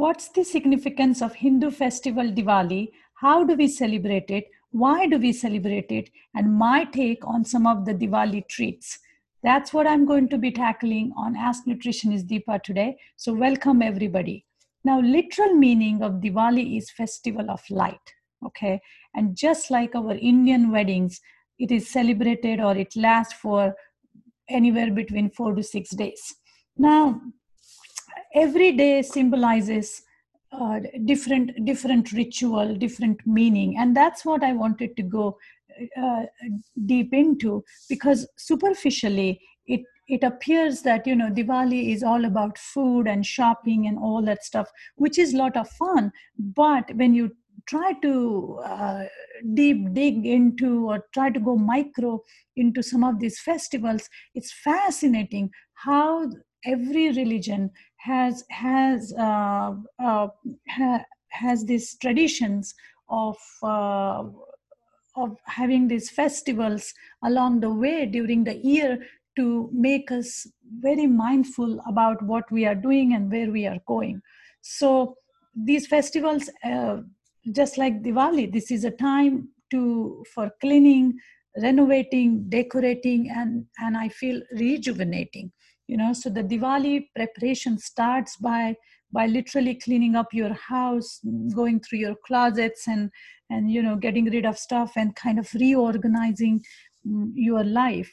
what's the significance of Hindu festival Diwali? How do we celebrate it? Why do we celebrate it? And my take on some of the Diwali treats. That's what I'm going to be tackling on Ask Nutritionist Deepa today. So, welcome everybody. Now, literal meaning of Diwali is festival of light. Okay. And just like our Indian weddings, it is celebrated or it lasts for anywhere between four to six days. Now, every day symbolizes uh, different different ritual different meaning. And that's what i wanted to go uh, deep into because superficially it it appears that you know diwali is all about food and shopping and all that stuff which is a lot of fun. But when you try to uh, deep dig into or try to go micro into some of these festivals it's fascinating how every religion has has uh, uh, ha, has these traditions of uh, of having these festivals along the way during the year to make us very mindful about what we are doing and where we are going. So these festivals uh, just like diwali this is a time to for cleaning renovating decorating and and i feel rejuvenating you know so the diwali preparation starts by by literally cleaning up your house going through your closets and and you know getting rid of stuff and kind of reorganizing mm, your life.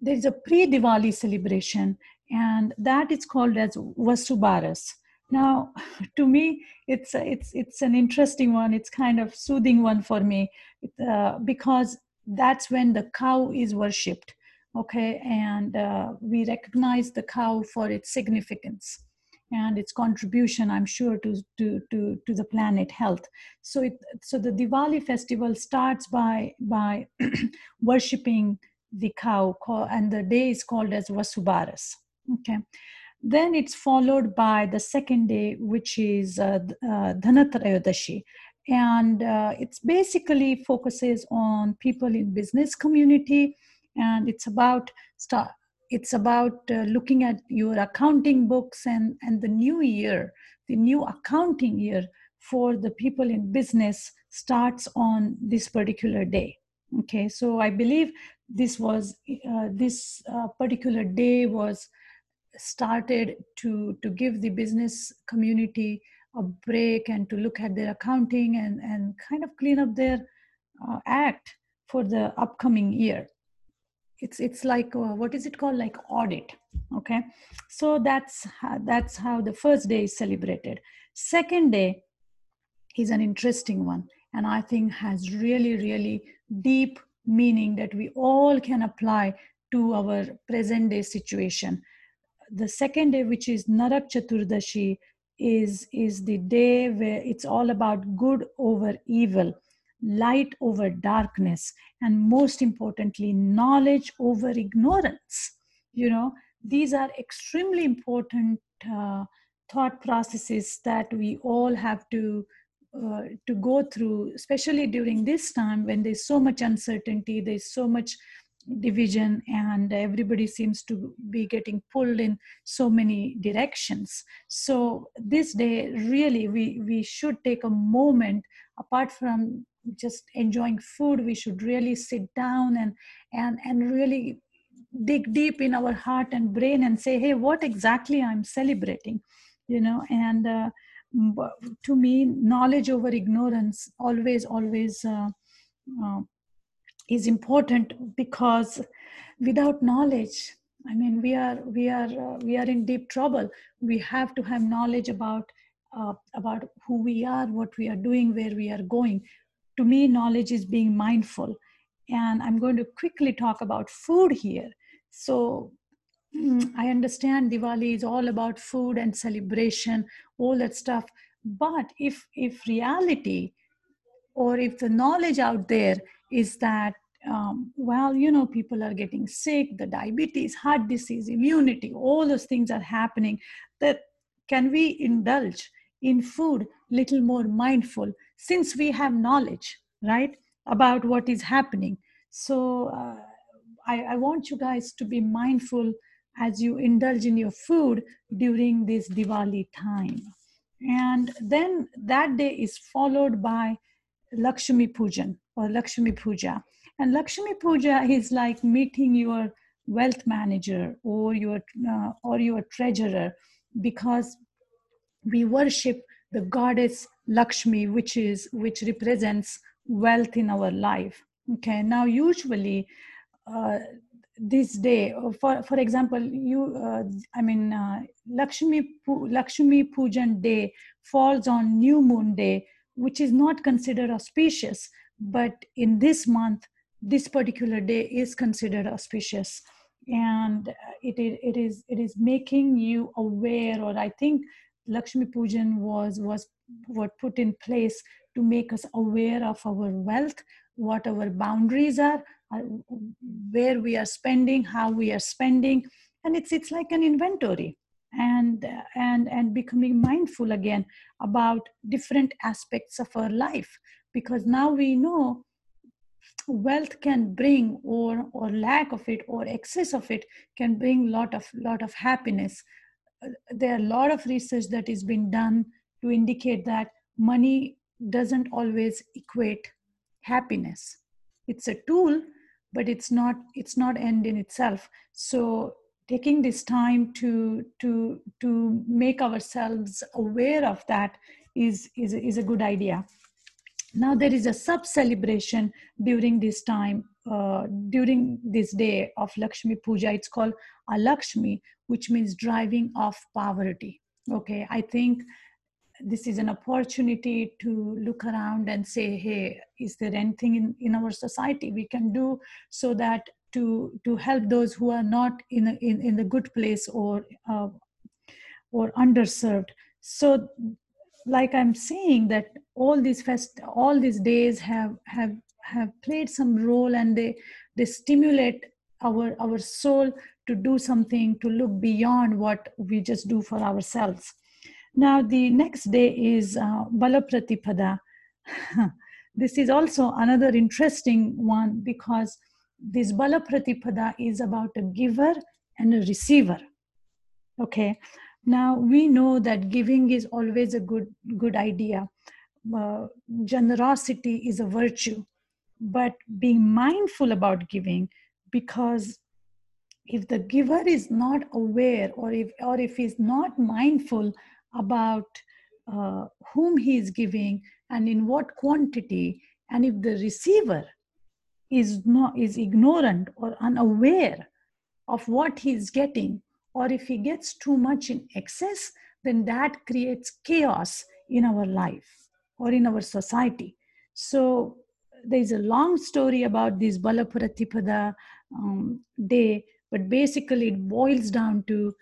There's a pre-diwali celebration and that is called as vasubaras. Now to me it's it's it's an interesting one. It's kind of soothing one for me uh, because that's when the cow is worshipped okay and uh, we recognize the cow for its significance and its contribution i'm sure to to to, to the planet health. So it so the diwali festival starts by by worshipping the cow and the day is called as vasubaras okay? Then it's followed by the second day which is uh, uh, dhanatrayodasi and uh, it's basically focuses on people in business community and it's about start it's about uh, looking at your accounting books and and the new year the new accounting year for the people in business starts on this particular day. Okay so i believe this was uh, this uh, particular day was started to to give the business community a break and to look at their accounting and and kind of clean up their uh, act for the upcoming year it's it's like uh, what is it called? Like audit okay? So that's how, that's how the first day is celebrated. Second day is an interesting one and i think has really really deep meaning that we all can apply to our present day situation. The second day which is narak chaturdashi is is the day where it's all about good over evil light over darkness, and most importantly, knowledge over ignorance. You know, these are extremely important uh, thought processes that we all have to uh, to go through, especially during this time when there's so much uncertainty, there's so much division, and everybody seems to be getting pulled in so many directions. So this day, really, we we should take a moment apart from just enjoying food we should really sit down and and and really dig deep in our heart and brain and say hey what exactly i'm celebrating? You know and uh, to me knowledge over ignorance always always uh, uh, is important because without knowledge i mean we are we are uh, we are in deep trouble. We have to have knowledge about uh, about who we are what we are doing where we are going to me, knowledge is being mindful. And I'm going to quickly talk about food here. So mm, I understand Diwali is all about food and celebration, all that stuff. But if if reality or if the knowledge out there is that um, well, you know, people are getting sick, the diabetes, heart disease, immunity, all those things are happening. That can we indulge in food little more mindful since we have knowledge right about what is happening. So uh, I, I want you guys to be mindful as you indulge in your food during this diwali time. And then that day is followed by lakshmi pujan or lakshmi puja. And lakshmi puja is like meeting your wealth manager or your uh, or your treasurer because we worship the goddess lakshmi which is which represents wealth in our life. Okay now usually uh, this day for for example you uh, i mean uh, lakshmi lakshmi pujan day falls on new moon day which is not considered auspicious but in this month this particular day is considered auspicious. And it, it, it is it is making you aware or i think lakshmi pujan was was what put in place to make us aware of our wealth what our boundaries are uh, where we are spending how we are spending. And it's it's like an inventory and and and becoming mindful again about different aspects of our life. Because now we know wealth can bring or or lack of it or excess of it can bring lot of lot of happiness there are a lot of research that is being done to indicate that money doesn't always equate happiness. It's a tool but it's not it's not end in itself. So taking this time to to to make ourselves aware of that is is, is a good idea. Now there is a sub celebration during this time uh, during this day of lakshmi puja. It's called alakshmi which means driving off poverty. Okay i think this is an opportunity to look around and say hey is there anything in, in our society we can do so that to to help those who are not in a, in, in the good place or uh, or underserved? So like i'm saying that all these fest all these days have have have played some role and they they stimulate our our soul to do something to look beyond what we just do for ourselves. Now the next day is uh, balapratipada. This is also another interesting one because this balapratipada is about a giver and a receiver. Okay. Now we know that giving is always a good good idea. Uh, generosity is a virtue but being mindful about giving because if the giver is not aware or if or if he's not mindful about uh, whom he is giving and in what quantity and if the receiver is not is ignorant or unaware of what he is getting or if he gets too much in excess then that creates chaos in our life or in our society. So there's a long story about this balapuratipada um, day but basically it boils down to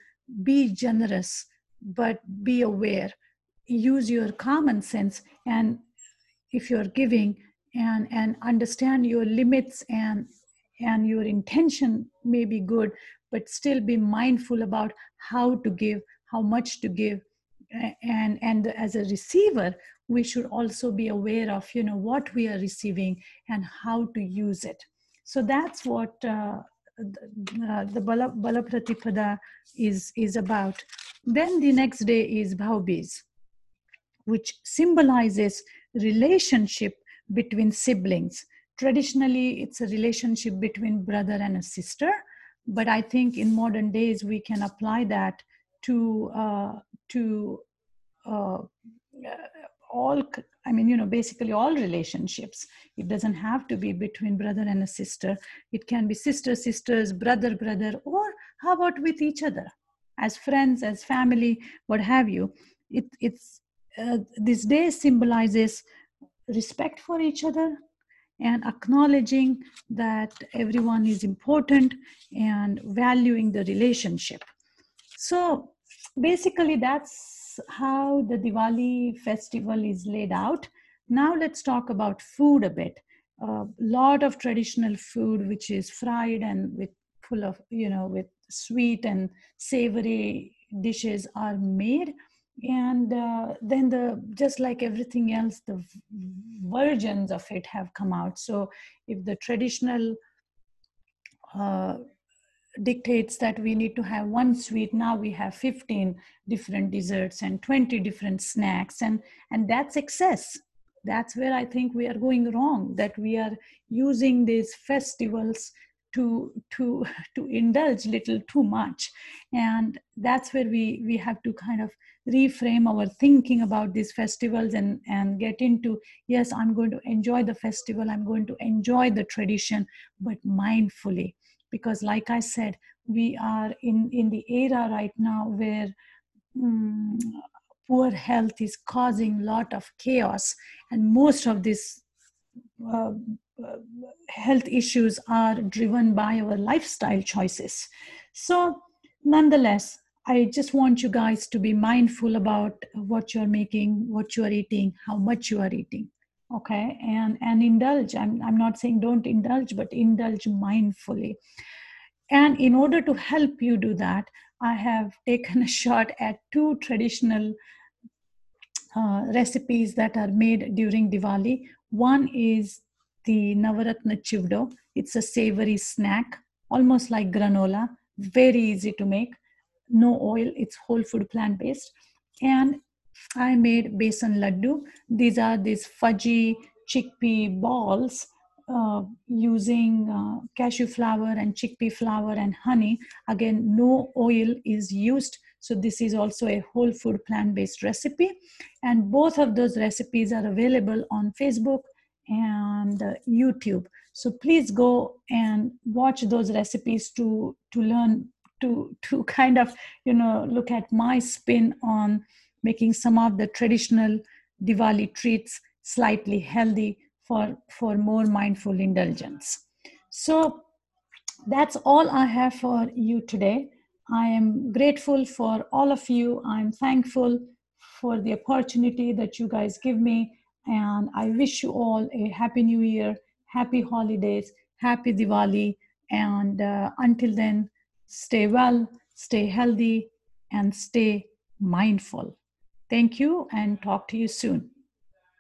be generous but be aware. Use your common sense and if you're giving and and understand your limits and and your intention may be good but still be mindful about how to give how much to give. And and as a receiver we should also be aware of you know what we are receiving and how to use it. So that's what uh, the Bala, Bala Pratipada is, is about. Then the next day is Bhaubij, which symbolizes relationship between siblings. Traditionally, it's a relationship between brother and a sister, but I think in modern days we can apply that to uh, to uh, all i mean you know basically all relationships. It doesn't have to be between brother and a sister. It can be sister sisters brother brother or how about with each other? As friends as family what have you. It, it's uh, this day symbolizes respect for each other and acknowledging that everyone is important and valuing the relationship. So basically that's how the Diwali festival is laid out. Now let's talk about food a bit. A lot of traditional food, which is fried and with full of, you know, with sweet and savory dishes are made and uh, then the just like everything else the versions of it have come out so if the traditional uh, dictates that we need to have one sweet. Now we have 15 different desserts and 20 different snacks and and that's excess. That's where i think we are going wrong that we are using these festivals to to to indulge little too much. And that's where we we have to kind of reframe our thinking about these festivals and and get into yes i'm going to enjoy the festival i'm going to enjoy the tradition but mindfully because like i said we are in in the era right now where um, poor health is causing a lot of chaos and most of these uh, health issues are driven by our lifestyle choices so nonetheless I just want you guys to be mindful about what you're making, what you are eating, how much you are eating. Okay. And and indulge. I'm I'm not saying don't indulge, but indulge mindfully. And in order to help you do that, I have taken a shot at two traditional uh, recipes that are made during Diwali. One is the Navaratna Chivdo. It's a savory snack, almost like granola, very easy to make no oil it's whole food plant based and i made besan laddu. These are these fudgy chickpea balls uh, using uh, cashew flour and chickpea flour and honey. Again no oil is used. So this is also a whole food plant based recipe. And both of those recipes are available on facebook and uh, youtube. So please go and watch those recipes to to learn to to kind of you know look at my spin on making some of the traditional Diwali treats slightly healthy for for more mindful indulgence. So that's all I have for you today. I am grateful for all of you. I'm thankful for the opportunity that you guys give me. And I wish you all a happy new year, happy holidays, happy Diwali. And uh, until then, Stay well, stay healthy, and stay mindful. Thank you and talk to you soon.